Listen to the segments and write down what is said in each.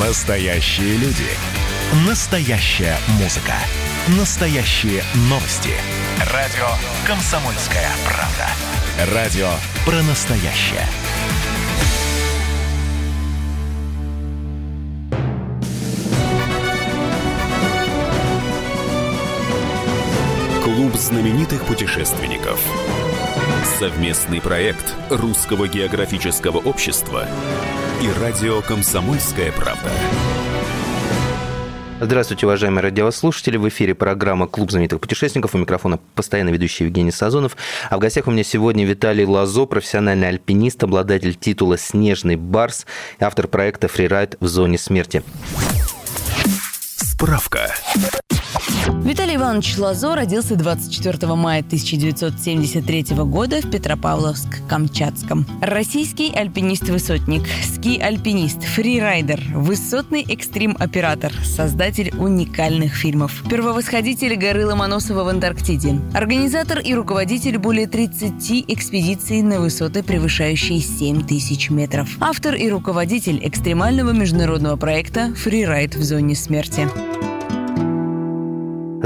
Настоящие люди. Настоящая музыка. Настоящие новости. Радио «Комсомольская правда». Радио про настоящее. Клуб знаменитых путешественников. Совместный проект Русского географического общества и радио «Комсомольская правда». Здравствуйте, уважаемые радиослушатели. В эфире программа «Клуб знаменитых путешественников». У микрофона постоянно ведущий Евгений Сазонов. А в гостях у меня сегодня Виталий Лазо, профессиональный альпинист, обладатель титула «Снежный барс», автор проекта «Фрирайд в зоне смерти». Справка. Виталий Иванович Лазо родился 24 мая 1973 года в Петропавловск-Камчатском. Российский альпинист-высотник, ски-альпинист, фрирайдер, высотный экстрим-оператор, создатель уникальных фильмов, первовосходитель горы Ломоносова в Антарктиде, организатор и руководитель более 30 экспедиций на высоты, превышающие 7 тысяч метров, автор и руководитель экстремального международного проекта «Фрирайд в зоне смерти».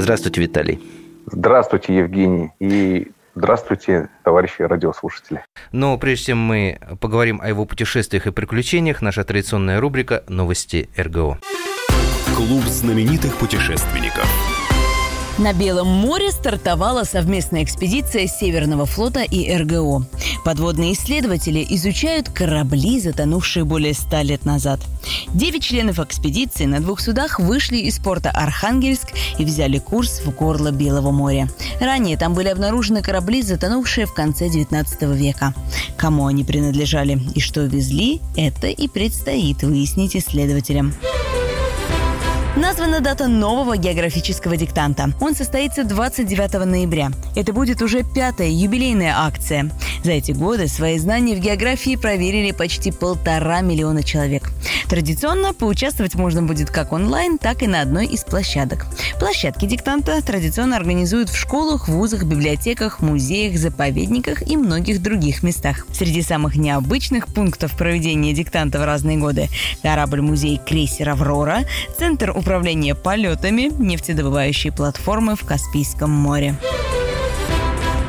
Здравствуйте, Виталий. Здравствуйте, Евгений. И Здравствуйте, товарищи радиослушатели. Но прежде чем мы поговорим о его путешествиях и приключениях, наша традиционная рубрика «Новости РГО». Клуб знаменитых путешественников. На Белом море стартовала совместная экспедиция Северного флота и РГО. Подводные исследователи изучают корабли, затонувшие более ста лет назад. Девять членов экспедиции на двух судах вышли из порта Архангельск и взяли курс в горло Белого моря. Ранее там были обнаружены корабли, затонувшие в конце 19 века. Кому они принадлежали и что везли, это и предстоит выяснить исследователям. Названа дата нового географического диктанта. Он состоится 29 ноября. Это будет уже пятая юбилейная акция. За эти годы свои знания в географии проверили почти полтора миллиона человек. Традиционно поучаствовать можно будет как онлайн, так и на одной из площадок. Площадки диктанта традиционно организуют в школах, вузах, библиотеках, музеях, заповедниках и многих других местах. Среди самых необычных пунктов проведения диктанта в разные годы – корабль-музей крейсер «Аврора», Центр управления полетами, нефтедобывающие платформы в Каспийском море.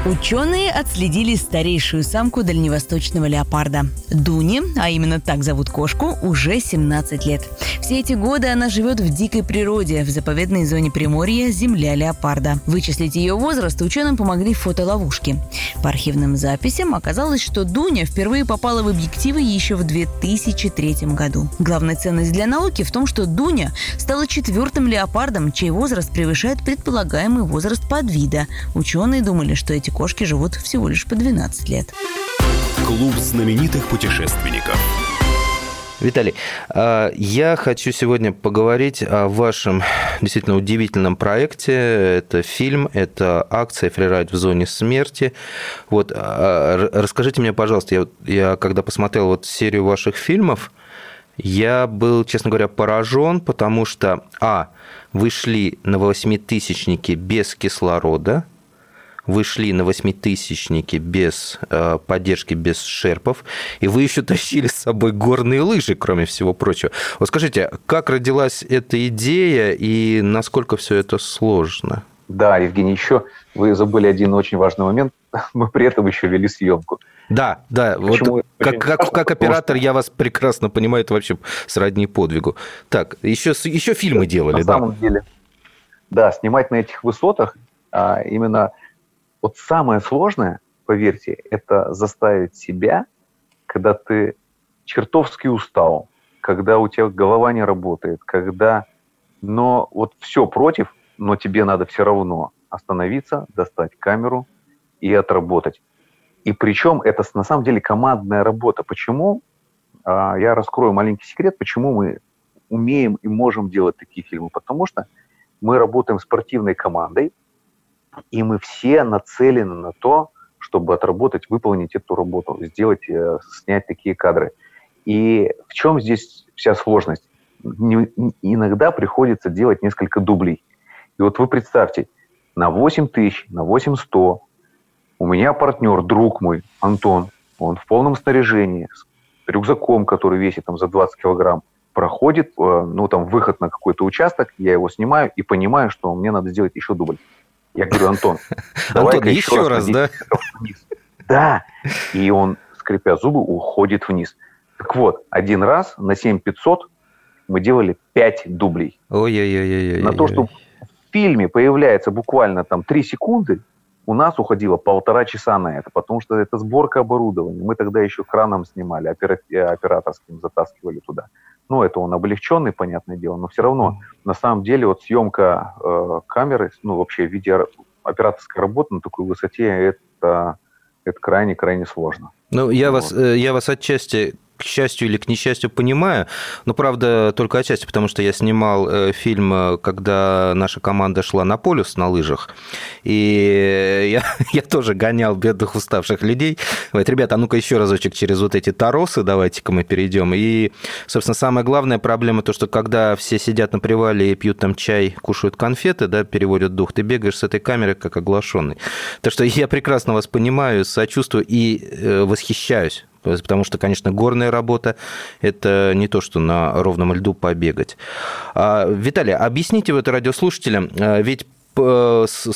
Ученые отследили старейшую самку дальневосточного леопарда. Дуни, а именно так зовут кошку, уже 17 лет. Все эти годы она живет в дикой природе, в заповедной зоне Приморья «Земля леопарда». Вычислить ее возраст ученым помогли фотоловушки. По архивным записям оказалось, что Дуня впервые попала в объективы еще в 2003 году. Главная ценность для науки в том, что Дуня стала четвертым леопардом, чей возраст превышает предполагаемый возраст подвида. Ученые думали, что эти кошки живут всего лишь по 12 лет. Клуб знаменитых путешественников. Виталий, а, я хочу сегодня поговорить о вашем действительно удивительном проекте. Это фильм, это акция «Фрирайд в зоне смерти». Вот, а, расскажите мне, пожалуйста, я, я когда посмотрел вот серию ваших фильмов, я был, честно говоря, поражен, потому что, а, вы шли на восьмитысячнике без кислорода, вы шли на восьмитысячнике без э, поддержки, без шерпов, и вы еще тащили с собой горные лыжи, кроме всего прочего. Вот скажите, как родилась эта идея и насколько все это сложно? Да, Евгений, еще вы забыли один очень важный момент. Мы при этом еще вели съемку. Да, да. Почему? Вот как, как, как оператор я вас прекрасно понимаю, это вообще сродни подвигу. Так, еще, еще фильмы делали, на да? На самом деле, да, снимать на этих высотах а, именно вот самое сложное, поверьте, это заставить себя, когда ты чертовски устал, когда у тебя голова не работает, когда, но вот все против, но тебе надо все равно остановиться, достать камеру и отработать. И причем это на самом деле командная работа. Почему? А, я раскрою маленький секрет, почему мы умеем и можем делать такие фильмы. Потому что мы работаем спортивной командой, и мы все нацелены на то, чтобы отработать, выполнить эту работу, сделать, э, снять такие кадры. И в чем здесь вся сложность? иногда приходится делать несколько дублей. И вот вы представьте, на 8 тысяч, на 8100 у меня партнер, друг мой, Антон, он в полном снаряжении, с рюкзаком, который весит там за 20 килограмм, проходит, э, ну, там, выход на какой-то участок, я его снимаю и понимаю, что мне надо сделать еще дубль. Я говорю, Антон, Антон, еще раз, да? Да. И он, скрипя зубы, уходит вниз. Так вот, один раз на 7500 мы делали 5 дублей. Ой-ой-ой. На то, что в фильме появляется буквально там 3 секунды, у нас уходило полтора часа на это, потому что это сборка оборудования. Мы тогда еще краном снимали, операторским затаскивали туда. Ну, это он облегченный, понятное дело, но все равно, на самом деле, вот съемка э, камеры, ну, вообще видео операторской работы на такой высоте, это, это крайне-крайне сложно. Ну, я, вот. вас, э, я вас отчасти к счастью или к несчастью понимаю, но правда только отчасти, потому что я снимал э, фильм, э, когда наша команда шла на полюс на лыжах, и я, я тоже гонял бедных уставших людей. Говорит, ребята, а ну-ка еще разочек через вот эти торосы давайте-ка мы перейдем. И, собственно, самая главная проблема то, что когда все сидят на привале и пьют там чай, кушают конфеты, да, переводят дух, ты бегаешь с этой камерой как оглашенный. Так что я прекрасно вас понимаю, сочувствую и э, восхищаюсь потому что, конечно, горная работа – это не то, что на ровном льду побегать. А, Виталий, объясните вот радиослушателям, а, ведь выражение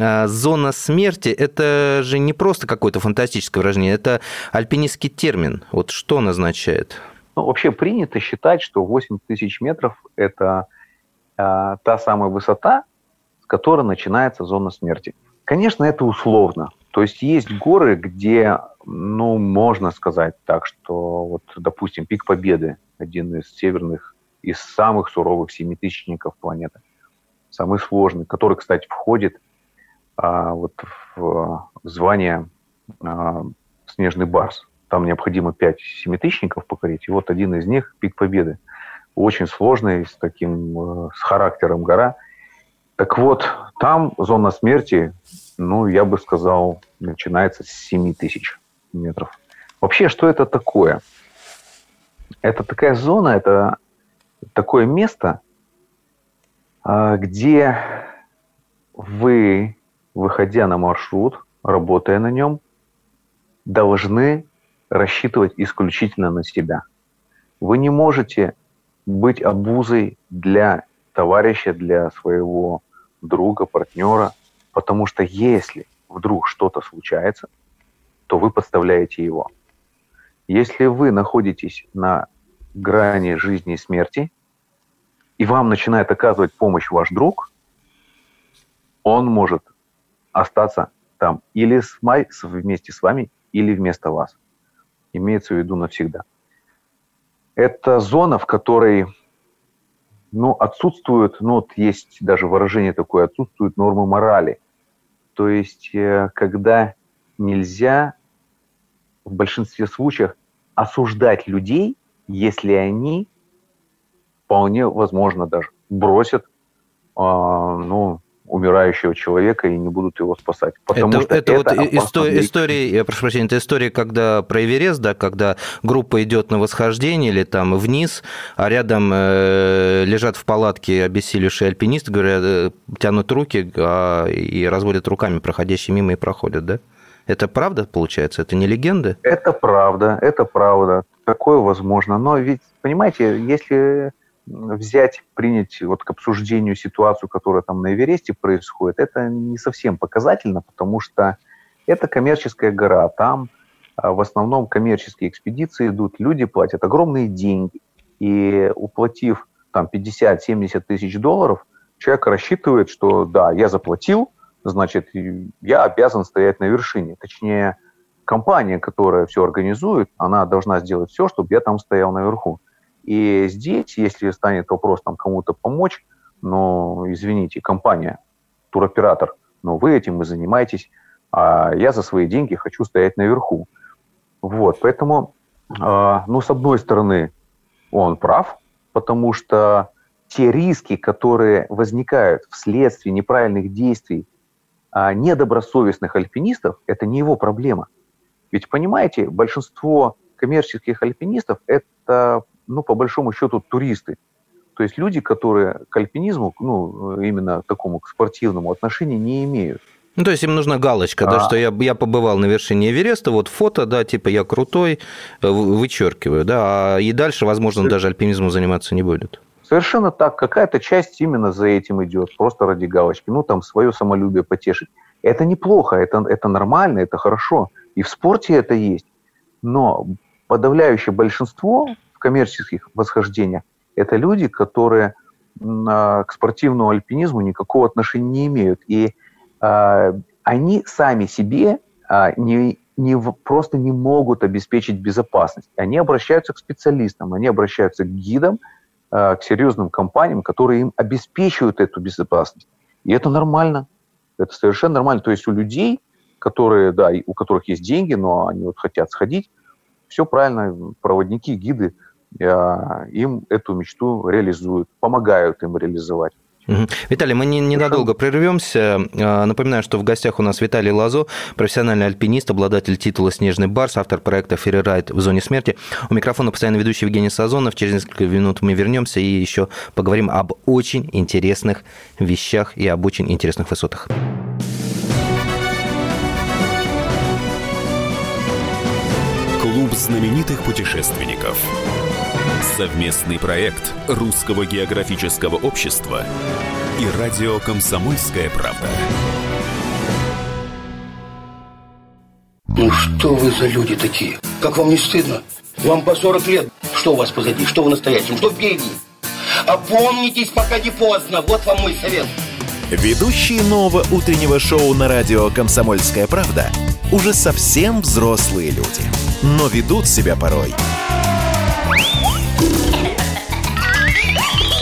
а, «зона смерти» – это же не просто какое-то фантастическое выражение, это альпинистский термин. Вот что он означает? Ну, вообще принято считать, что 8 тысяч метров – это э, та самая высота, с которой начинается зона смерти. Конечно, это условно. То есть есть горы, где ну, можно сказать так, что вот, допустим, пик Победы, один из северных, из самых суровых семитысячников планеты, самый сложный, который, кстати, входит а, вот в, в звание а, «Снежный барс». Там необходимо пять семитысячников покорить, и вот один из них – пик Победы. Очень сложный, с таким, э, с характером гора. Так вот, там зона смерти, ну, я бы сказал, начинается с 7 тысяч метров. Вообще, что это такое? Это такая зона, это такое место, а, где вы, выходя на маршрут, работая на нем, должны рассчитывать исключительно на себя. Вы не можете быть обузой для товарища, для своего друга, партнера, потому что если вдруг что-то случается – то вы подставляете его. Если вы находитесь на грани жизни и смерти, и вам начинает оказывать помощь ваш друг, он может остаться там или с, вместе с вами, или вместо вас. Имеется в виду навсегда. Это зона, в которой ну, отсутствуют, ну, вот есть даже выражение такое, отсутствуют нормы морали. То есть, э, когда нельзя в большинстве случаев осуждать людей, если они вполне возможно даже бросят э, ну, умирающего человека и не будут его спасать. Потому это, что это, это вот история, история, я прошу прощения, это история, когда про Эверест, да, когда группа идет на восхождение или там вниз, а рядом э, лежат в палатке обессилевшие альпинисты, говорят, э, тянут руки а, и разводят руками проходящие мимо и проходят, да? Это правда получается? Это не легенда? Это правда, это правда. Такое возможно. Но ведь, понимаете, если взять, принять вот к обсуждению ситуацию, которая там на Эвересте происходит, это не совсем показательно, потому что это коммерческая гора. Там а, в основном коммерческие экспедиции идут, люди платят огромные деньги. И уплатив там 50-70 тысяч долларов, человек рассчитывает, что да, я заплатил, значит, я обязан стоять на вершине. Точнее, компания, которая все организует, она должна сделать все, чтобы я там стоял наверху. И здесь, если станет вопрос там кому-то помочь, но, извините, компания, туроператор, но вы этим и занимаетесь, а я за свои деньги хочу стоять наверху. Вот, поэтому, э, ну, с одной стороны, он прав, потому что те риски, которые возникают вследствие неправильных действий а недобросовестных альпинистов – это не его проблема. Ведь, понимаете, большинство коммерческих альпинистов – это, ну, по большому счету, туристы. То есть люди, которые к альпинизму, ну, именно к такому к спортивному отношения не имеют. Ну, то есть им нужна галочка, а... да, что я, я побывал на вершине Эвереста, вот фото, да, типа я крутой, э, вычеркиваю, да, а и дальше, возможно, даже альпинизмом заниматься не будет. Совершенно так. Какая-то часть именно за этим идет, просто ради галочки. Ну, там, свое самолюбие потешить. Это неплохо, это, это нормально, это хорошо. И в спорте это есть. Но подавляющее большинство в коммерческих восхождениях это люди, которые к спортивному альпинизму никакого отношения не имеют. И э, они сами себе э, не, не, просто не могут обеспечить безопасность. Они обращаются к специалистам, они обращаются к гидам, к серьезным компаниям, которые им обеспечивают эту безопасность. И это нормально. Это совершенно нормально. То есть у людей, которые, да, у которых есть деньги, но они вот хотят сходить, все правильно, проводники, гиды – Э, им эту мечту реализуют, помогают им реализовать. Виталий, мы ненадолго прервемся. Э, напоминаю, что в гостях у нас Виталий Лазо, профессиональный альпинист, обладатель титула «Снежный барс», автор проекта «Феррирайд в зоне смерти». У микрофона постоянно ведущий Евгений Сазонов. Через несколько минут мы вернемся и еще поговорим об очень интересных вещах и об очень интересных высотах. Клуб знаменитых путешественников – Совместный проект Русского географического общества и радио «Комсомольская правда». Ну что вы за люди такие? Как вам не стыдно? Вам по 40 лет. Что у вас позади? Что вы настоящем? Что впереди? Опомнитесь, пока не поздно. Вот вам мой совет. Ведущие нового утреннего шоу на радио «Комсомольская правда» уже совсем взрослые люди. Но ведут себя порой –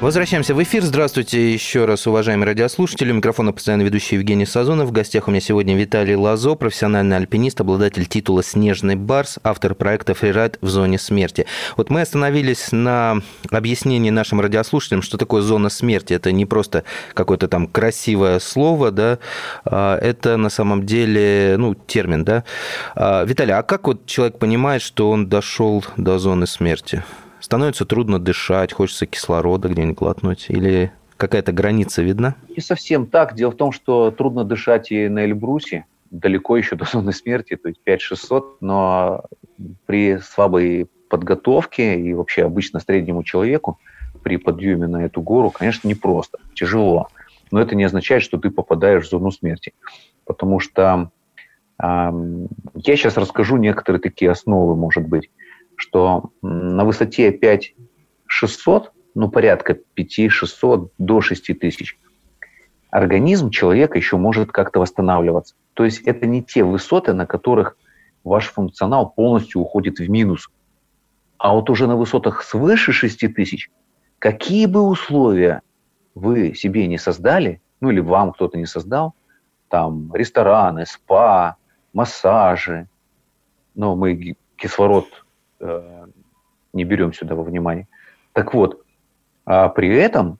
Возвращаемся в эфир. Здравствуйте еще раз, уважаемые радиослушатели. У микрофона постоянно ведущий Евгений Сазонов. В гостях у меня сегодня Виталий Лазо, профессиональный альпинист, обладатель титула «Снежный барс», автор проекта «Фрирайд в зоне смерти». Вот мы остановились на объяснении нашим радиослушателям, что такое зона смерти. Это не просто какое-то там красивое слово, да, а это на самом деле, ну, термин, да. А, Виталий, а как вот человек понимает, что он дошел до зоны смерти? Становится трудно дышать, хочется кислорода где-нибудь глотнуть? Или какая-то граница видна? Не совсем так. Дело в том, что трудно дышать и на Эльбрусе, далеко еще до зоны смерти, то есть 5600, но при слабой подготовке и вообще обычно среднему человеку при подъеме на эту гору, конечно, непросто, тяжело. Но это не означает, что ты попадаешь в зону смерти. Потому что э, я сейчас расскажу некоторые такие основы, может быть что на высоте 5600, ну, порядка 5600 до 6000, организм человека еще может как-то восстанавливаться. То есть это не те высоты, на которых ваш функционал полностью уходит в минус. А вот уже на высотах свыше 6000, какие бы условия вы себе не создали, ну или вам кто-то не создал, там рестораны, спа, массажи, но мы кислород Э, не берем сюда во внимание. Так вот, а при этом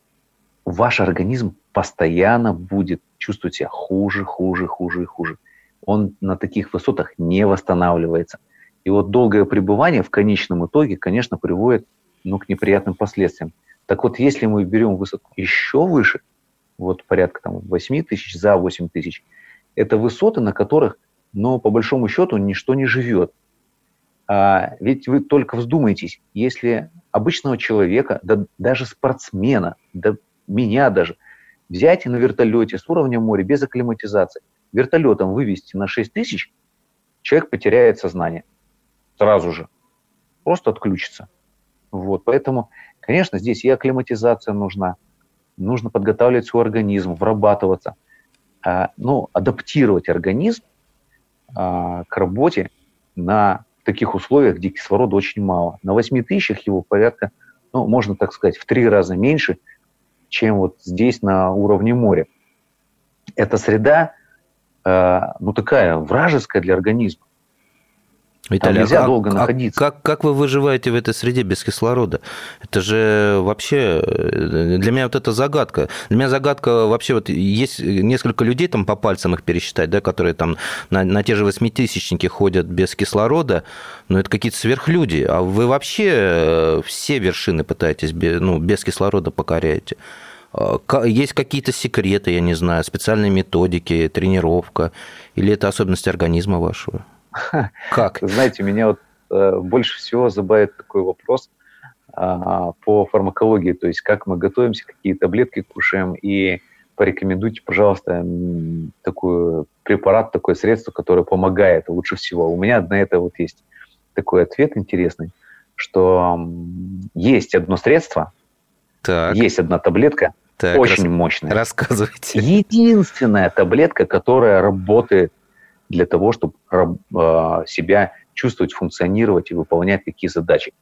ваш организм постоянно будет чувствовать себя хуже, хуже, хуже и хуже. Он на таких высотах не восстанавливается. И вот долгое пребывание в конечном итоге, конечно, приводит ну, к неприятным последствиям. Так вот, если мы берем высоту еще выше, вот порядка там 8 тысяч, за 8 тысяч, это высоты, на которых, но по большому счету ничто не живет. А, ведь вы только вздумайтесь, если обычного человека, да, даже спортсмена, да меня даже, взять и на вертолете с уровня моря без акклиматизации, вертолетом вывести на 6 тысяч, человек потеряет сознание. Сразу же, просто отключится. Вот, поэтому, конечно, здесь и акклиматизация нужна, нужно подготавливать свой организм, врабатываться, а, ну, адаптировать организм а, к работе на таких условиях, где кислорода очень мало. На 8 тысячах его порядка ну, можно так сказать, в три раза меньше, чем вот здесь на уровне моря. Эта среда, э, ну, такая вражеская для организма. Виталий, Там нельзя а, долго а, находиться. Как, как вы выживаете в этой среде без кислорода? Это же вообще э, для меня вот это загадка. Для меня загадка вообще вот есть несколько людей там по пальцам их пересчитать, да, которые там на, на те же восьмитысячники ходят без кислорода, но это какие-то сверхлюди. А вы вообще э, все вершины пытаетесь без, ну, без кислорода покоряете? А, есть какие-то секреты, я не знаю, специальные методики, тренировка, или это особенности организма вашего? Как? Знаете, меня вот э, больше всего забавит такой вопрос а, по фармакологии, то есть как мы готовимся, какие таблетки кушаем, и порекомендуйте, пожалуйста, такой препарат, такое средство, которое помогает лучше всего. У меня на это вот есть такой ответ интересный, что есть одно средство, так. есть одна таблетка, так, очень рас... мощная. Рассказывайте. Единственная таблетка, которая работает для того, чтобы а, себя чувствовать, функционировать и выполнять какие задачи.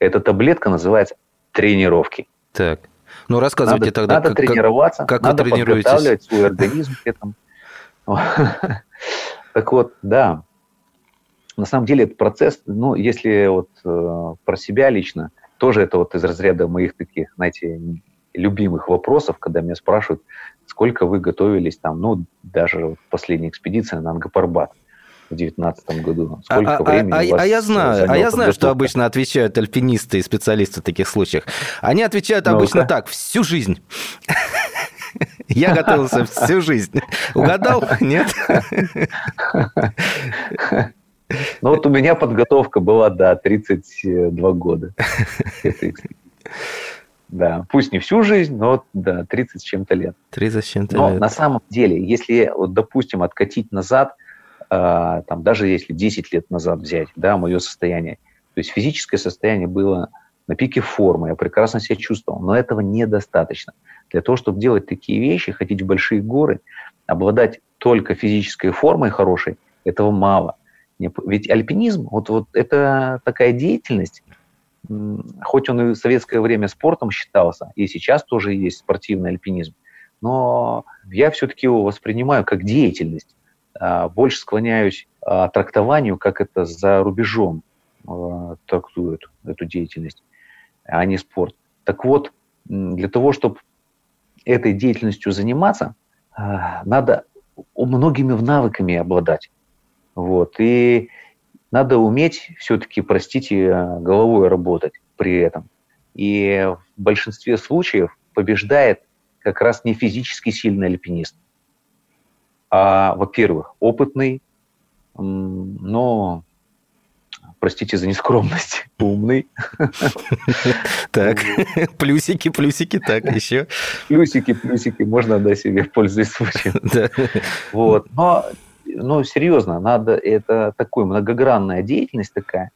Эта таблетка называется тренировки. Так. Ну, рассказывайте надо, тогда. Надо как, тренироваться, как надо вы тренируетесь? подготавливать свой организм к этому. Так вот, да, на самом деле этот процесс, ну, если вот э, про себя лично, тоже это вот из разряда моих таких, знаете, любимых вопросов, когда меня спрашивают, сколько вы готовились там, ну, даже в последней экспедиции на Ангапарбат в девятнадцатом году. Сколько а, а времени а, а, а я знаю, а я знаю, что обычно отвечают альпинисты и специалисты в таких случаях. Они отвечают ну обычно так: всю жизнь. Я готовился всю жизнь. Угадал? Нет? Ну вот у меня подготовка была, да, 32 года. Да, пусть не всю жизнь, но да, 30 с чем-то лет. 30 с чем-то но лет. на самом деле, если, вот, допустим, откатить назад, э, там, даже если 10 лет назад взять, да, мое состояние, то есть физическое состояние было на пике формы, я прекрасно себя чувствовал, но этого недостаточно. Для того, чтобы делать такие вещи, ходить в большие горы, обладать только физической формой хорошей, этого мало. Ведь альпинизм, вот, вот это такая деятельность, хоть он и в советское время спортом считался, и сейчас тоже есть спортивный альпинизм, но я все-таки его воспринимаю как деятельность. А, больше склоняюсь к трактованию, как это за рубежом а, трактуют эту деятельность, а не спорт. Так вот, для того, чтобы этой деятельностью заниматься, а, надо многими навыками обладать. Вот. И надо уметь все-таки, простите, головой работать при этом. И в большинстве случаев побеждает как раз не физически сильный альпинист, а, во-первых, опытный, но, простите за нескромность, умный. Так, плюсики, плюсики, так, еще. Плюсики, плюсики, можно, да, себе пользуясь случаем. Вот, но ну, серьезно, надо, это такой многогранная деятельность такая,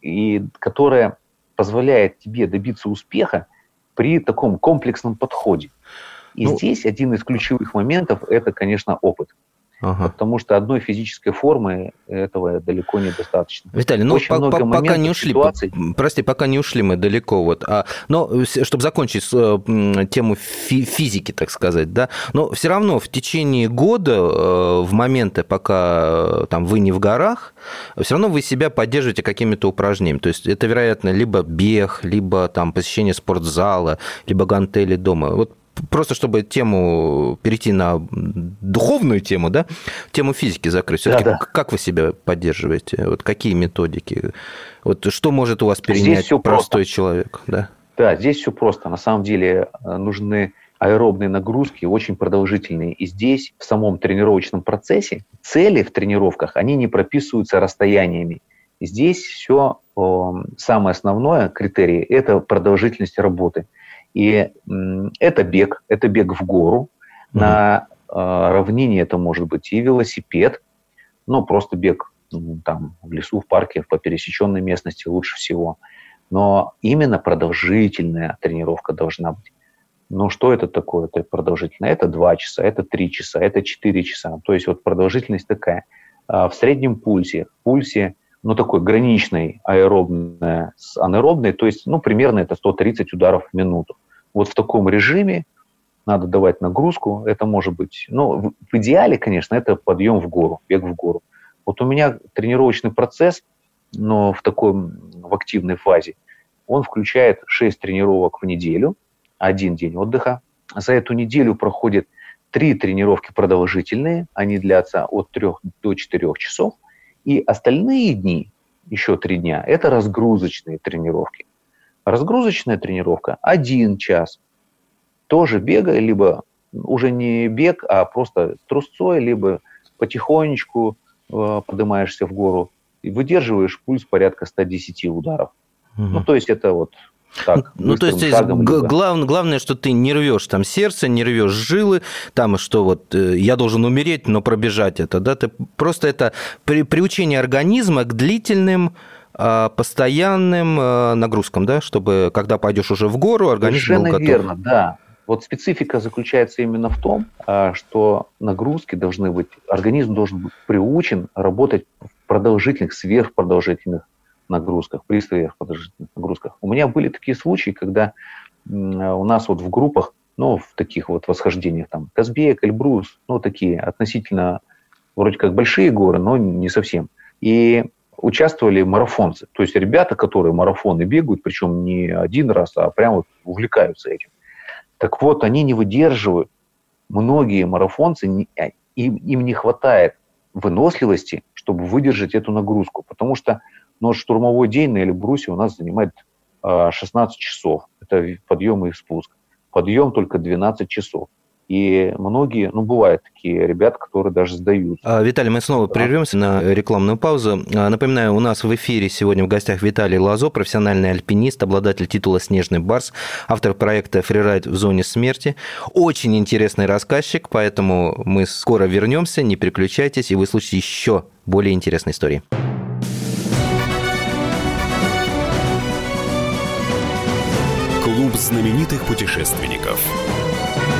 и которая позволяет тебе добиться успеха при таком комплексном подходе. И ну, здесь один из ключевых моментов – это, конечно, опыт. Ага. Потому что одной физической формы этого далеко недостаточно. Виталий, ну Очень по, много по, пока не ушли, ситуаций... прости, пока не ушли мы далеко, вот, а, но чтобы закончить э, тему фи физики, так сказать, да, но все равно в течение года, э, в моменты, пока э, там вы не в горах, все равно вы себя поддерживаете какими-то упражнениями. То есть это, вероятно, либо бег, либо там посещение спортзала, либо гантели дома. Вот просто чтобы тему перейти на духовную тему, да, тему физики закрыть. Все-таки да, да. как вы себя поддерживаете? Вот какие методики? Вот что может у вас перенять простой просто. человек? Да? да, здесь все просто. На самом деле э, нужны аэробные нагрузки очень продолжительные. И здесь, в самом тренировочном процессе, цели в тренировках, они не прописываются расстояниями. Здесь все самое основное критерий – это продолжительность работы. И это бег, это бег в гору. Mm-hmm. На э, равнине это может быть и велосипед, ну, просто бег ну, там в лесу, в парке, по пересеченной местности лучше всего. Но именно продолжительная тренировка должна быть. Ну, что это такое? Это продолжительное? Это 2 часа, это 3 часа, это 4 часа. То есть вот продолжительность такая. А в среднем пульсе, в пульсе ну, такой граничной аэробной с анаэробной, то есть, ну, примерно это 130 ударов в минуту. Вот в таком режиме надо давать нагрузку, это может быть, ну, в, идеале, конечно, это подъем в гору, бег в гору. Вот у меня тренировочный процесс, но в такой, в активной фазе, он включает 6 тренировок в неделю, один день отдыха. За эту неделю проходит три тренировки продолжительные, они длятся от 3 до 4 часов, и остальные дни, еще три дня, это разгрузочные тренировки. Разгрузочная тренировка – один час. Тоже бега, либо уже не бег, а просто трусцой, либо потихонечку э, поднимаешься в гору и выдерживаешь пульс порядка 110 ударов. Угу. Ну, то есть это вот так, ну, то есть шагом, глав, главное, что ты не рвешь там сердце, не рвешь жилы, там что вот э, я должен умереть, но пробежать это, да, ты просто это при, приучение организма к длительным постоянным а, нагрузкам, да, чтобы когда пойдешь уже в гору, организм Совершенно был готов. верно, да. Вот специфика заключается именно в том, а, что нагрузки должны быть, организм должен быть приучен работать в продолжительных, сверхпродолжительных нагрузках, при сверхпродолжительных нагрузках. У меня были такие случаи, когда у нас вот в группах, ну, в таких вот восхождениях, там, Казбек, Эльбрус, ну, такие относительно вроде как большие горы, но не совсем. И участвовали марафонцы, то есть ребята, которые марафоны бегают, причем не один раз, а прямо увлекаются этим. Так вот, они не выдерживают, многие марафонцы, а, им, им не хватает выносливости, чтобы выдержать эту нагрузку, потому что ну, штурмовой день на Эльбрусе у нас занимает 16 а, часов, это подъем и спуск. Подъем только 12 часов. И многие, ну, бывают такие ребята, которые даже сдают. А, Виталий, мы снова да. прервемся на рекламную паузу. А, напоминаю, у нас в эфире сегодня в гостях Виталий Лазо, профессиональный альпинист, обладатель титула «Снежный барс», автор проекта «Фрирайд в зоне смерти». Очень интересный рассказчик, поэтому мы скоро вернемся, не переключайтесь, и вы слушаете еще более интересные истории. Клуб знаменитых путешественников –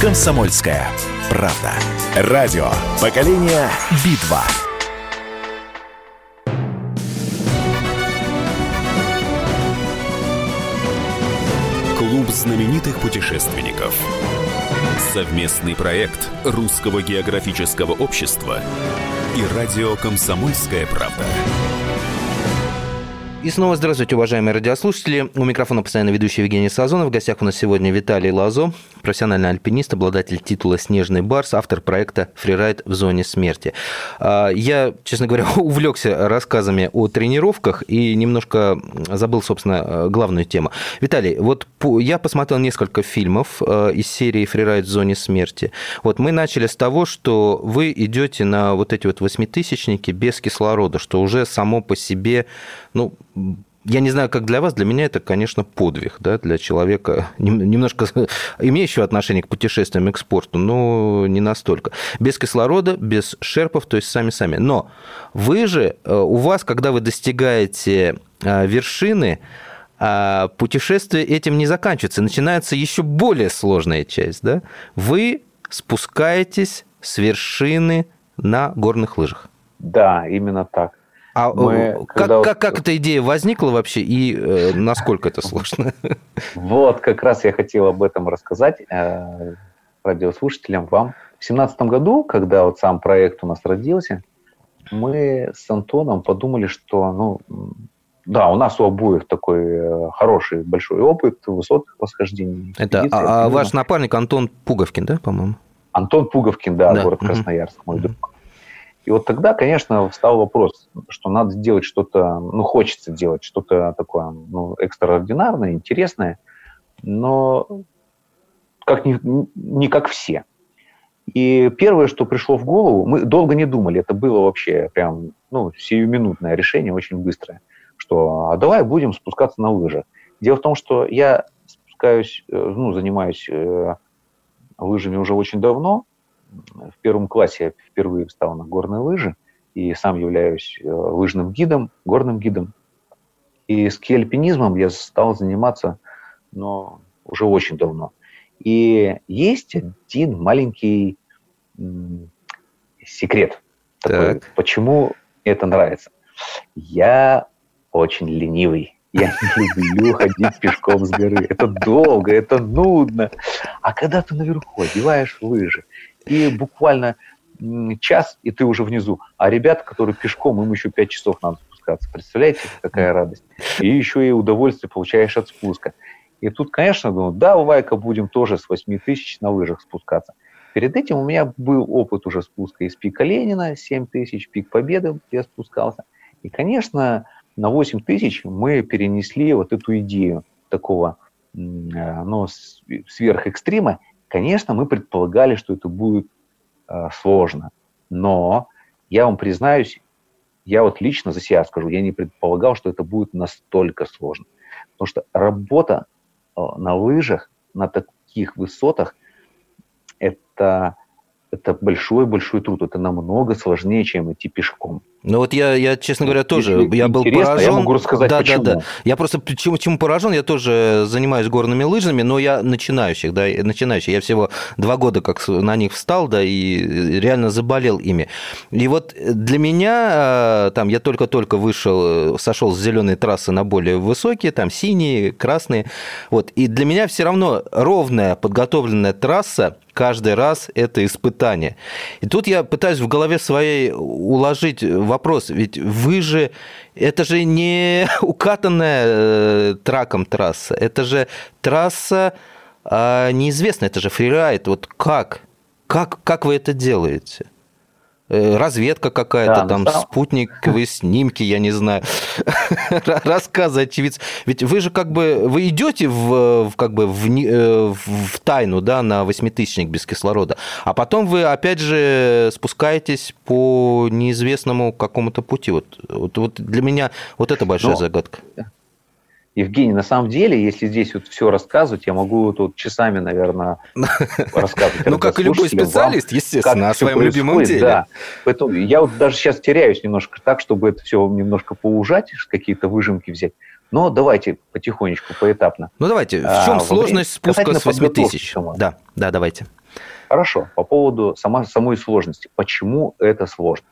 «Комсомольская правда». Радио «Поколение Битва». Клуб знаменитых путешественников. Совместный проект Русского географического общества и радио «Комсомольская правда». И снова здравствуйте, уважаемые радиослушатели. У микрофона постоянно ведущий Евгений Сазонов. В гостях у нас сегодня Виталий Лазо, профессиональный альпинист, обладатель титула «Снежный барс», автор проекта «Фрирайд в зоне смерти». А, я, честно говоря, увлекся рассказами о тренировках и немножко забыл, собственно, главную тему. Виталий, вот я посмотрел несколько фильмов а, из серии «Фрирайд в зоне смерти». Вот мы начали с того, что вы идете на вот эти вот восьмитысячники без кислорода, что уже само по себе, ну, я не знаю, как для вас, для меня это, конечно, подвиг, да, для человека, немножко имеющего отношение к путешествиям и к спорту, но не настолько. Без кислорода, без шерпов, то есть сами-сами. Но вы же, э, у вас, когда вы достигаете э, вершины, э, путешествие этим не заканчивается, начинается еще более сложная часть, да? Вы спускаетесь с вершины на горных лыжах. Да, именно так. А мы, э, как, когда... как, как эта идея возникла вообще и э, насколько это сложно? Вот, как раз я хотел об этом рассказать э, радиослушателям, вам. В семнадцатом году, когда вот сам проект у нас родился, мы с Антоном подумали, что, ну, да, у нас у обоих такой э, хороший большой опыт высотных восхождений. Это а, а ваш напарник Антон Пуговкин, да, по-моему? Антон Пуговкин, да, да. город Красноярск, мой друг. И вот тогда, конечно, встал вопрос, что надо сделать что-то, ну, хочется делать что-то такое, ну, экстраординарное, интересное. но как не, не как все. И первое, что пришло в голову, мы долго не думали, это было вообще прям, ну, сиюминутное решение, очень быстрое, что а давай будем спускаться на лыжах. Дело в том, что я спускаюсь, э, ну, занимаюсь э, лыжами уже очень давно. В первом классе я впервые встал на горные лыжи и сам являюсь э, лыжным гидом, горным гидом. И скиальпинизмом я стал заниматься, но уже очень давно. И есть один маленький секрет. Такой, почему это нравится? Я очень ленивый. Я не люблю ходить пешком с горы. Это долго, это нудно. А когда ты наверху одеваешь лыжи, и буквально час, и ты уже внизу. А ребята, которые пешком, им еще пять часов надо спускаться. Представляете, какая радость? И еще и удовольствие получаешь от спуска. И тут, конечно, думаю, да, Вайка будем тоже с 8 тысяч на лыжах спускаться. Перед этим у меня был опыт уже спуска из пика Ленина, 7 тысяч, пик Победы я спускался. И, конечно, на 8 тысяч мы перенесли вот эту идею такого э, ну, сверхэкстрима. Конечно, мы предполагали, что это будет э, сложно. Но я вам признаюсь, я вот лично за себя скажу, я не предполагал, что это будет настолько сложно. Потому что работа э, на лыжах на таких высотах это, это большой-большой труд. Это намного сложнее, чем идти пешком. Ну вот я, я, честно говоря, тоже, Если я был поражен. Я могу рассказать, да, почему. Да, да. Я просто чему, чему поражен, я тоже занимаюсь горными лыжами, но я начинающих, да, начинающий. Я всего два года как на них встал, да, и реально заболел ими. И вот для меня, э, там, я только-только вышел, сошел с зеленой трассы на более высокие, там, синие, красные, вот, и для меня все равно ровная подготовленная трасса, каждый раз это испытание. И тут я пытаюсь в голове своей уложить вопрос, ведь вы же, это же не укатанная э, траком трасса, это же трасса э, неизвестная, это же фрирайд. Вот как? Как, как вы это делаете? Э, разведка какая-то, да, там да. спутниковые снимки, я не знаю, рассказы очевидцев. Ведь вы же как бы, вы идете в, в как бы в, э, в тайну, да, на восьмитысячник без кислорода, а потом вы опять же спускаетесь по неизвестному какому-то пути. Вот, вот, вот для меня вот это большая Но... загадка. Евгений, на самом деле, если здесь вот все рассказывать, я могу тут часами, наверное, рассказывать. Ну, как и любой специалист, естественно, о своем любимом деле. Да. Поэтому я вот даже сейчас теряюсь немножко так, чтобы это все немножко поужать, какие-то выжимки взять. Но давайте потихонечку, поэтапно. Ну, давайте. В а, чем сложность спуска с 8 тысяч? Да, да, давайте. Хорошо. По поводу самой сложности. Почему это сложно?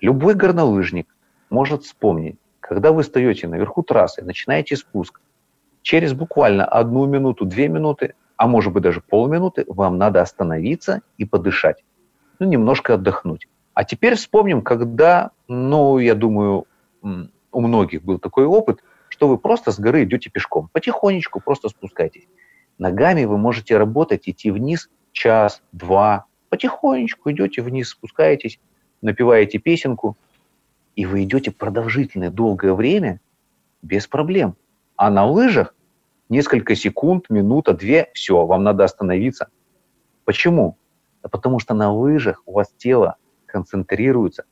Любой горнолыжник может вспомнить, когда вы стоите наверху трассы, начинаете спуск, через буквально одну минуту, две минуты, а может быть даже полминуты, вам надо остановиться и подышать. Ну, немножко отдохнуть. А теперь вспомним, когда, ну, я думаю, у многих был такой опыт, что вы просто с горы идете пешком. Потихонечку просто спускайтесь. Ногами вы можете работать, идти вниз час, два. Потихонечку идете вниз, спускаетесь, напеваете песенку – и вы идете продолжительное, долгое время без проблем. А на лыжах несколько секунд, минута, две, все, вам надо остановиться. Почему? Да потому что на лыжах у вас тело концентрируется,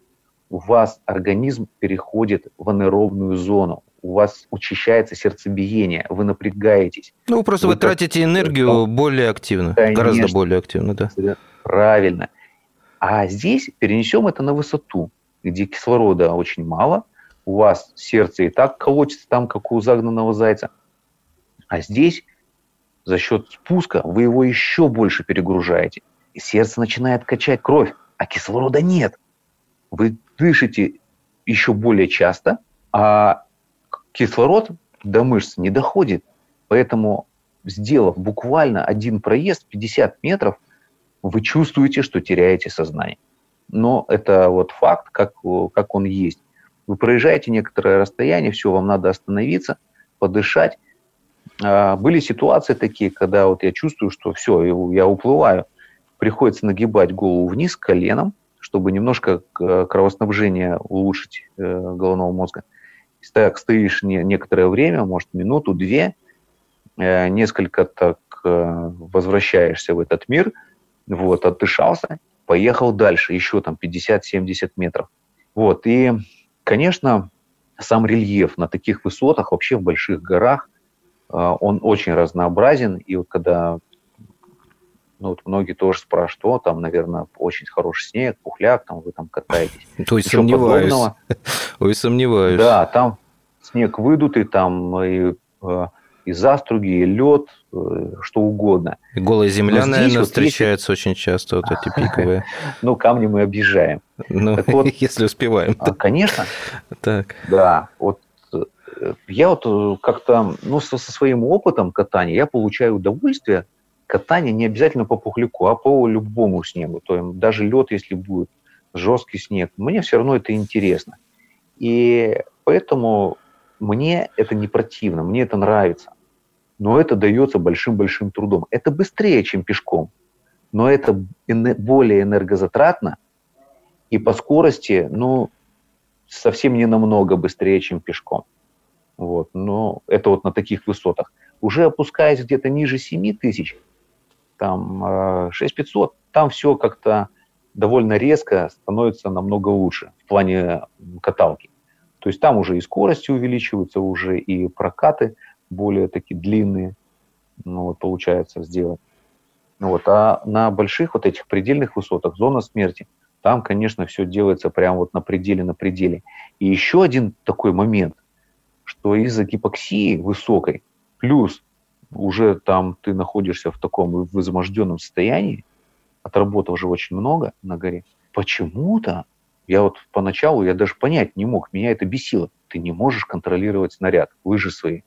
у вас организм переходит в анаэробную зону, у вас учащается сердцебиение, вы напрягаетесь. Ну, просто вы, вы тратите энергию ну, более активно, конечно, гораздо более активно, да. Правильно. А здесь перенесем это на высоту где кислорода очень мало, у вас сердце и так колотится там, как у загнанного зайца. А здесь за счет спуска вы его еще больше перегружаете. И сердце начинает качать кровь, а кислорода нет. Вы дышите еще более часто, а кислород до мышц не доходит. Поэтому, сделав буквально один проезд 50 метров, вы чувствуете, что теряете сознание но это вот факт, как, как он есть. Вы проезжаете некоторое расстояние, все, вам надо остановиться, подышать. А, были ситуации такие, когда вот я чувствую, что все, я уплываю, приходится нагибать голову вниз коленом, чтобы немножко кровоснабжение улучшить э, головного мозга. Так стоишь некоторое время, может минуту, две, э, несколько так э, возвращаешься в этот мир, вот, отдышался, поехал дальше, еще там 50-70 метров. Вот, и, конечно, сам рельеф на таких высотах, вообще в больших горах, он очень разнообразен. И вот когда ну, вот многие тоже спрашивают, о, там, наверное, очень хороший снег, пухляк, там вы там катаетесь. То есть сомневаюсь. Ой, сомневаюсь. Да, там снег выдутый, там и, э, и заструги, и лед, э, что угодно. И голая земля, здесь, наверное, вот встречается есть... очень часто, вот эти пиковые. Ну, камни мы объезжаем. Ну, вот, если успеваем. А, конечно. Так. Да, вот э, я вот как-то, ну, со, со своим опытом катания я получаю удовольствие катание не обязательно по пухляку, а по любому снегу. То есть даже лед, если будет жесткий снег, мне все равно это интересно. И поэтому мне это не противно, мне это нравится. Но это дается большим-большим трудом. Это быстрее, чем пешком, но это более энергозатратно и по скорости, ну, совсем не намного быстрее, чем пешком. Вот. Но это вот на таких высотах. Уже опускаясь где-то ниже 7 тысяч, там 6500, э, там все как-то довольно резко становится намного лучше в плане каталки. То есть там уже и скорости увеличиваются, уже и прокаты более такие длинные, ну, вот, получается сделать. Ну, вот. А на больших вот этих предельных высотах, зона смерти, там, конечно, все делается прямо вот на пределе, на пределе. И еще один такой момент, что из-за гипоксии высокой, плюс уже там ты находишься в таком возможденном состоянии, отработал уже очень много на горе, почему-то я вот поначалу, я даже понять не мог, меня это бесило. Ты не можешь контролировать снаряд, лыжи свои.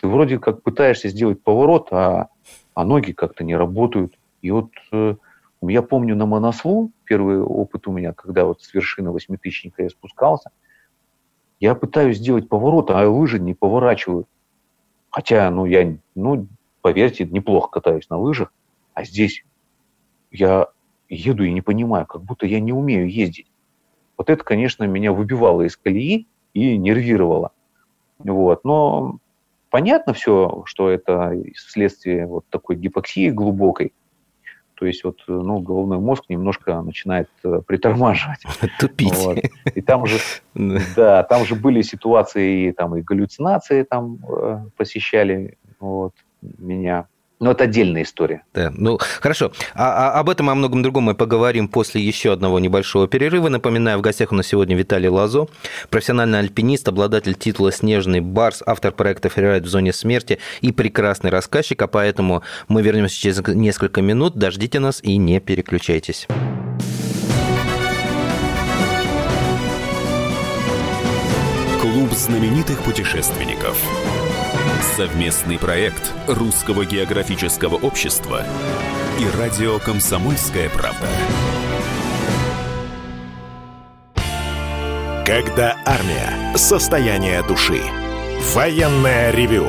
Ты вроде как пытаешься сделать поворот, а, а ноги как-то не работают. И вот э, я помню на монослу, первый опыт у меня, когда вот с вершины восьмитысячника я спускался, я пытаюсь сделать поворот, а лыжи не поворачивают. Хотя, ну, я, ну, поверьте, неплохо катаюсь на лыжах, а здесь я еду и не понимаю, как будто я не умею ездить. Вот это, конечно, меня выбивало из колеи и нервировало. Вот. Но понятно все, что это следствие вот такой гипоксии глубокой. То есть вот, ну, головной мозг немножко начинает э, притормаживать. Тупить. Вот. И там же, да, там же были ситуации, там и галлюцинации там э, посещали вот, меня. Но это отдельная история. Да, ну хорошо. А, а об этом и о многом другом мы поговорим после еще одного небольшого перерыва. Напоминаю, в гостях у нас сегодня Виталий Лазо, профессиональный альпинист, обладатель титула «Снежный барс», автор проекта «Фрирайд в зоне смерти» и прекрасный рассказчик. А поэтому мы вернемся через несколько минут. Дождите нас и не переключайтесь. Клуб знаменитых путешественников. Совместный проект Русского географического общества и радио «Комсомольская правда». Когда армия. Состояние души. Военное ревю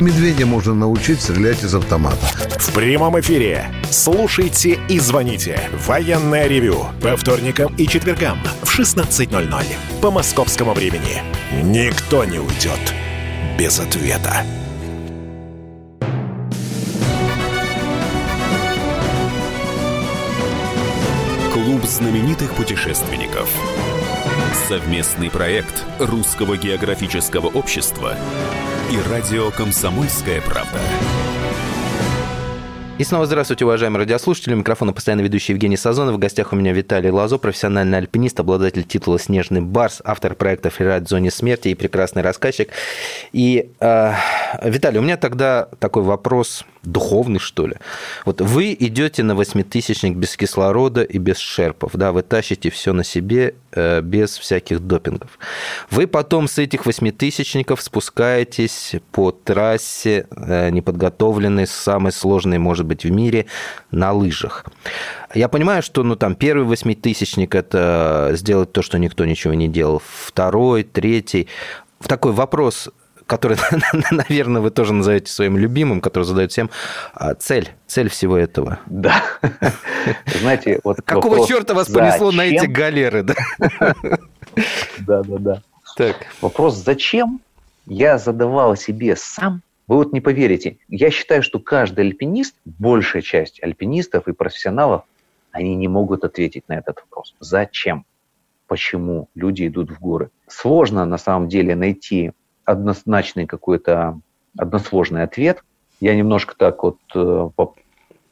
Медведя можно научить стрелять из автомата. В прямом эфире. Слушайте и звоните. Военное ревю. По вторникам и четвергам в 16.00 по московскому времени. Никто не уйдет без ответа. Клуб знаменитых путешественников. Совместный проект Русского географического общества и радио «Комсомольская правда». И снова здравствуйте, уважаемые радиослушатели. Микрофон постоянно ведущий Евгений Сазонов. В гостях у меня Виталий Лазо, профессиональный альпинист, обладатель титула «Снежный барс», автор проекта «Фрирайд в зоне смерти» и прекрасный рассказчик. И э, Виталий, у меня тогда такой вопрос духовный, что ли. Вот вы идете на восьмитысячник без кислорода и без шерпов, да, вы тащите все на себе э, без всяких допингов. Вы потом с этих восьмитысячников спускаетесь по трассе, э, неподготовленной, самой сложной, может быть, в мире, на лыжах. Я понимаю, что ну, там, первый восьмитысячник – это сделать то, что никто ничего не делал. Второй, третий. В такой вопрос – который, наверное, вы тоже назовете своим любимым, который задают всем, а, цель, цель всего этого. Да. Знаете, вот Какого вопрос, черта вас понесло на эти галеры? Да, да, да. да. Так. Вопрос «зачем?» я задавал себе сам. Вы вот не поверите, я считаю, что каждый альпинист, большая часть альпинистов и профессионалов, они не могут ответить на этот вопрос. Зачем? Почему люди идут в горы? Сложно на самом деле найти однозначный какой-то односложный ответ. Я немножко так вот э,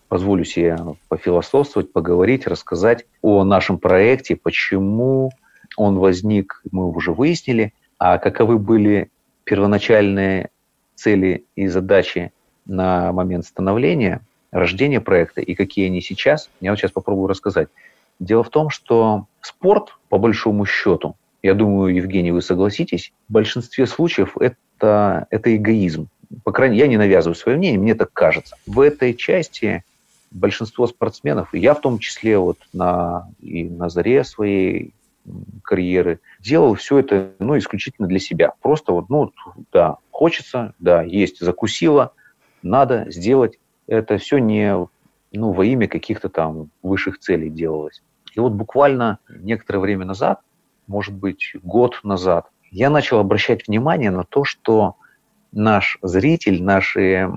позволю себе пофилософствовать, поговорить, рассказать о нашем проекте, почему он возник, мы уже выяснили, а каковы были первоначальные цели и задачи на момент становления, рождения проекта и какие они сейчас, я вот сейчас попробую рассказать. Дело в том, что спорт, по большому счету, я думаю, Евгений, вы согласитесь, в большинстве случаев это, это эгоизм. По крайней мере, я не навязываю свое мнение, мне так кажется. В этой части большинство спортсменов, и я в том числе вот на, и на заре своей карьеры, делал все это ну, исключительно для себя. Просто вот, ну, да, хочется, да, есть, закусила, надо сделать. Это все не ну, во имя каких-то там высших целей делалось. И вот буквально некоторое время назад может быть, год назад, я начал обращать внимание на то, что наш зритель, наши,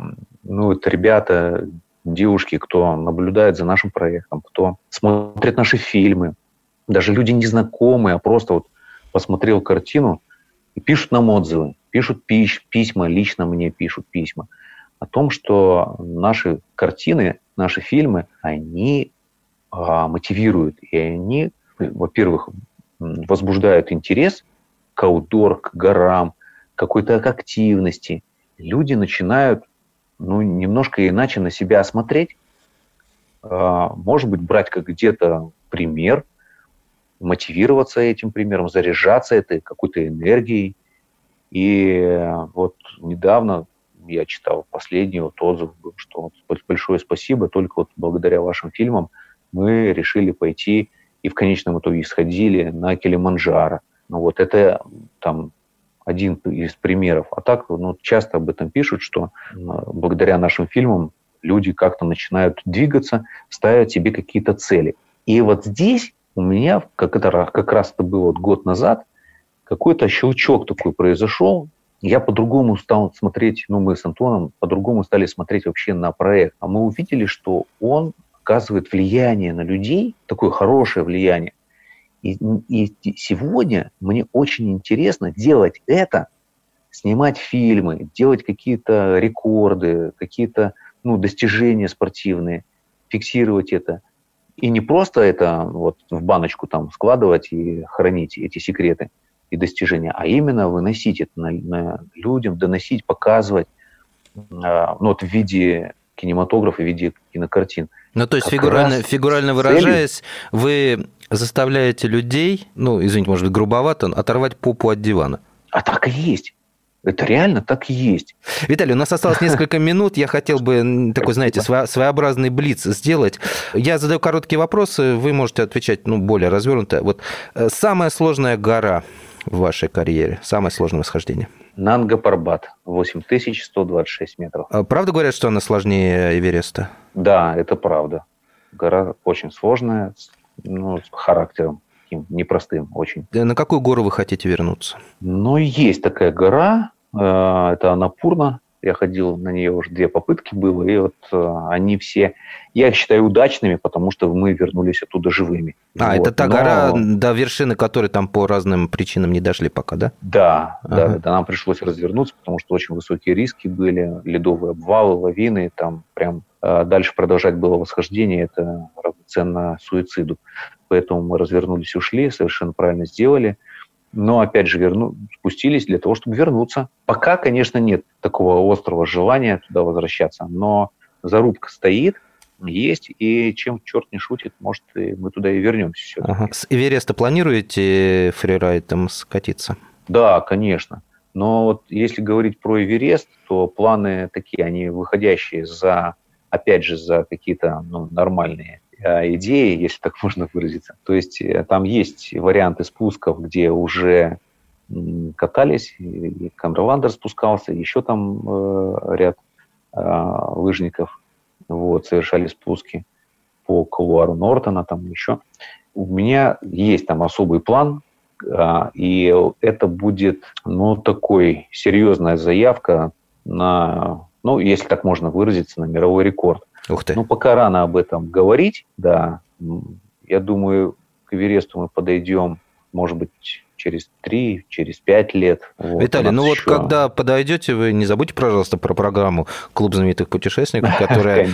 ну, это ребята, девушки, кто наблюдает за нашим проектом, кто смотрит наши фильмы, даже люди незнакомые, а просто вот посмотрел картину и пишут нам отзывы, пишут пись, письма, лично мне пишут письма о том, что наши картины, наши фильмы, они а, мотивируют, и они, во-первых, возбуждают интерес к аутдор, к горам, какой-то активности. Люди начинают ну, немножко иначе на себя смотреть, а, может быть, брать как где-то пример, мотивироваться этим примером, заряжаться этой какой-то энергией. И вот недавно я читал последний вот отзыв, что большое спасибо, только вот благодаря вашим фильмам мы решили пойти и в конечном итоге сходили на Килиманджаро. Ну вот это там один из примеров. А так ну, часто об этом пишут, что благодаря нашим фильмам люди как-то начинают двигаться, ставят себе какие-то цели. И вот здесь у меня, как, это, как раз это было вот год назад, какой-то щелчок такой произошел. Я по-другому стал смотреть, ну мы с Антоном по-другому стали смотреть вообще на проект. А мы увидели, что он оказывает влияние на людей, такое хорошее влияние. И, и сегодня мне очень интересно делать это, снимать фильмы, делать какие-то рекорды, какие-то ну, достижения спортивные, фиксировать это. И не просто это вот в баночку там складывать и хранить эти секреты и достижения, а именно выносить это на, на людям, доносить, показывать э, ну, вот в виде кинематографа, в виде кинокартин. Ну, то есть, фигурально, фигурально выражаясь, вы заставляете людей, ну, извините, может быть, грубовато, оторвать попу от дивана. А так и есть. Это реально так и есть. Виталий, у нас осталось несколько минут. Я хотел бы такой, знаете, своеобразный блиц сделать. Я задаю короткие вопросы, вы можете отвечать ну, более развернуто. Вот э, самая сложная гора в вашей карьере, самое сложное восхождение? Нанга Парбат, 8126 метров. А правда говорят, что она сложнее Эвереста? Да, это правда. Гора очень сложная, ну, с характером таким непростым очень. На какую гору вы хотите вернуться? Ну, есть такая гора, э, это Анапурна, я ходил на нее уже две попытки было, и вот э, они все, я их считаю удачными, потому что мы вернулись оттуда живыми. А, вот. это та Но... гора, до вершины которой там по разным причинам не дошли пока, да? Да, ага. да, да, нам пришлось развернуться, потому что очень высокие риски были, ледовые обвалы, лавины, там прям э, дальше продолжать было восхождение, это равноценно суициду. Поэтому мы развернулись ушли, совершенно правильно сделали. Но опять же верну, спустились для того, чтобы вернуться. Пока, конечно, нет такого острого желания туда возвращаться, но зарубка стоит, есть, и чем черт не шутит, может, и мы туда и вернемся. Ага. С Эвереста планируете фрирайдом скатиться? Да, конечно. Но вот если говорить про Эверест, то планы такие, они выходящие за, опять же, за какие-то ну, нормальные идеи, если так можно выразиться. То есть э, там есть варианты спусков, где уже катались, и Камерландер спускался, еще там э, ряд э, лыжников вот, совершали спуски по колуару Нортона, там еще. У меня есть там особый план, а, и это будет, ну, такой серьезная заявка на, ну, если так можно выразиться, на мировой рекорд. Ух ты. Ну, пока рано об этом говорить, да. Я думаю, к Эвересту мы подойдем, может быть, через три, через пять лет. Вот, Виталий, ну вот еще... когда подойдете, вы не забудьте, пожалуйста, про программу «Клуб знаменитых путешественников», которая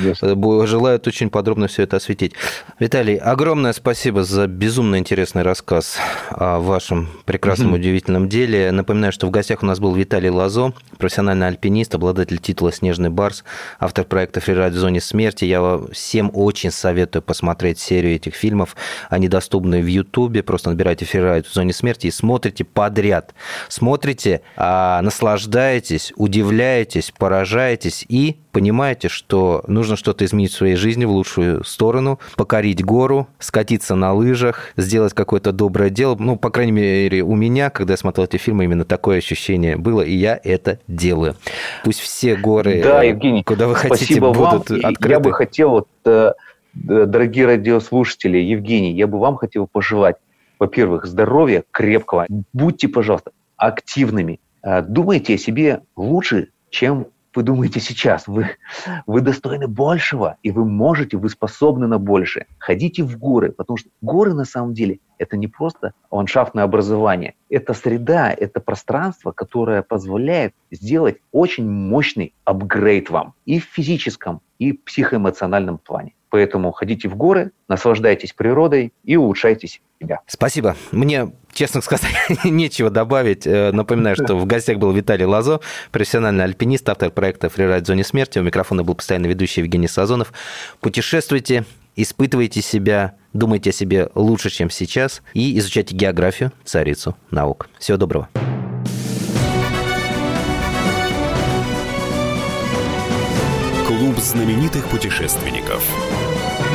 желает очень подробно все это осветить. Виталий, огромное спасибо за безумно интересный рассказ о вашем прекрасном, удивительном деле. Напоминаю, что в гостях у нас был Виталий Лазо, профессиональный альпинист, обладатель титула «Снежный барс», автор проекта «Фрирайд в зоне смерти». Я всем очень советую посмотреть серию этих фильмов. Они доступны в Ютубе. Просто набирайте «Фрирайд в зоне смерти» и смотрите подряд. Смотрите, а, наслаждаетесь, удивляетесь, поражаетесь и понимаете, что нужно что-то изменить в своей жизни в лучшую сторону, покорить гору, скатиться на лыжах, сделать какое-то доброе дело. Ну, по крайней мере, у меня, когда я смотрел эти фильмы, именно такое ощущение было, и я это делаю. Пусть все горы, да, Евгений, куда вы хотите, будут вам. открыты. Я бы хотел, вот, э, дорогие радиослушатели, Евгений, я бы вам хотел пожелать во-первых, здоровья крепкого. Будьте, пожалуйста, активными. А, думайте о себе лучше, чем вы думаете сейчас. Вы, вы достойны большего, и вы можете, вы способны на больше. Ходите в горы, потому что горы на самом деле это не просто ландшафтное образование. Это среда, это пространство, которое позволяет сделать очень мощный апгрейд вам и в физическом, и в психоэмоциональном плане. Поэтому ходите в горы, наслаждайтесь природой и улучшайте себя. Спасибо. Мне, честно сказать, нечего добавить. Э, напоминаю, что в гостях был Виталий Лазо, профессиональный альпинист, автор проекта «Фрирайд в зоне смерти». У микрофона был постоянно ведущий Евгений Сазонов. Путешествуйте, испытывайте себя, думайте о себе лучше, чем сейчас, и изучайте географию, царицу наук. Всего доброго. Клуб знаменитых путешественников.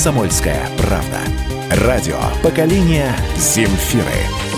«Комсомольская правда». Радио «Поколение Земфиры».